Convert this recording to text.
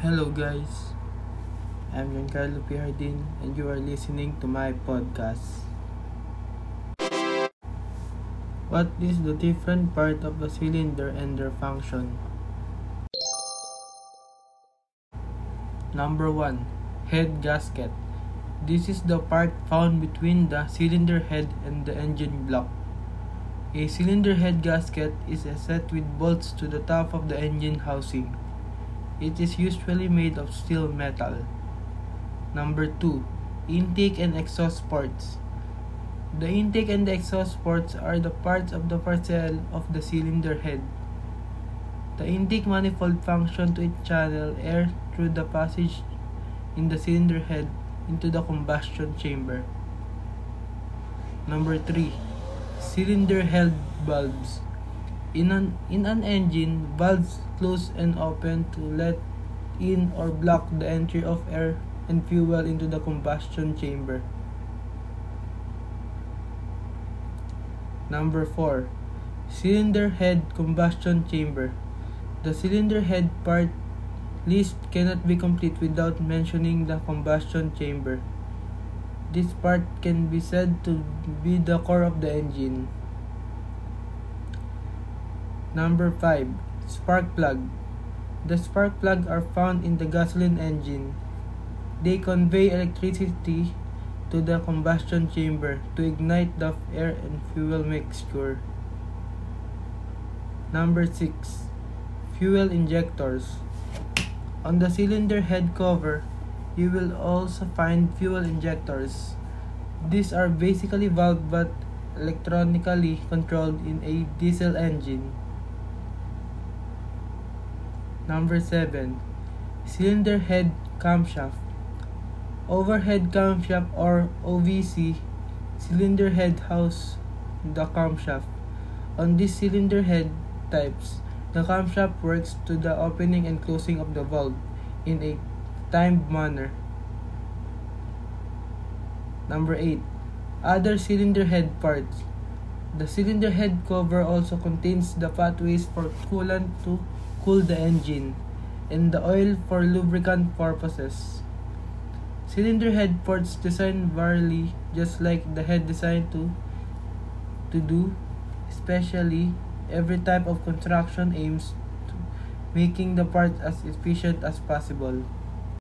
Hello, guys. I'm Giancarlo Piardin, and you are listening to my podcast. What is the different part of a cylinder and their function? Number 1. Head gasket. This is the part found between the cylinder head and the engine block. A cylinder head gasket is a set with bolts to the top of the engine housing. It is usually made of steel metal. Number 2. Intake and exhaust ports. The intake and the exhaust ports are the parts of the parcel of the cylinder head. The intake manifold function to channel air through the passage in the cylinder head into the combustion chamber. Number 3. Cylinder head valves. In an, in an engine, valves close and open to let in or block the entry of air and fuel into the combustion chamber. Number 4. Cylinder head combustion chamber. The cylinder head part list cannot be complete without mentioning the combustion chamber. This part can be said to be the core of the engine. Number 5. Spark plug. The spark plug are found in the gasoline engine. They convey electricity to the combustion chamber to ignite the air and fuel mixture. Number 6. Fuel injectors. On the cylinder head cover, you will also find fuel injectors. These are basically valve but electronically controlled in a diesel engine. Number 7. Cylinder head camshaft. Overhead camshaft or OVC cylinder head house the camshaft. On these cylinder head types, the camshaft works to the opening and closing of the valve in a timed manner. Number 8. Other cylinder head parts. The cylinder head cover also contains the pathways for coolant to cool the engine and the oil for lubricant purposes. Cylinder head ports design vary just like the head designed to to do, especially every type of construction aims to making the part as efficient as possible.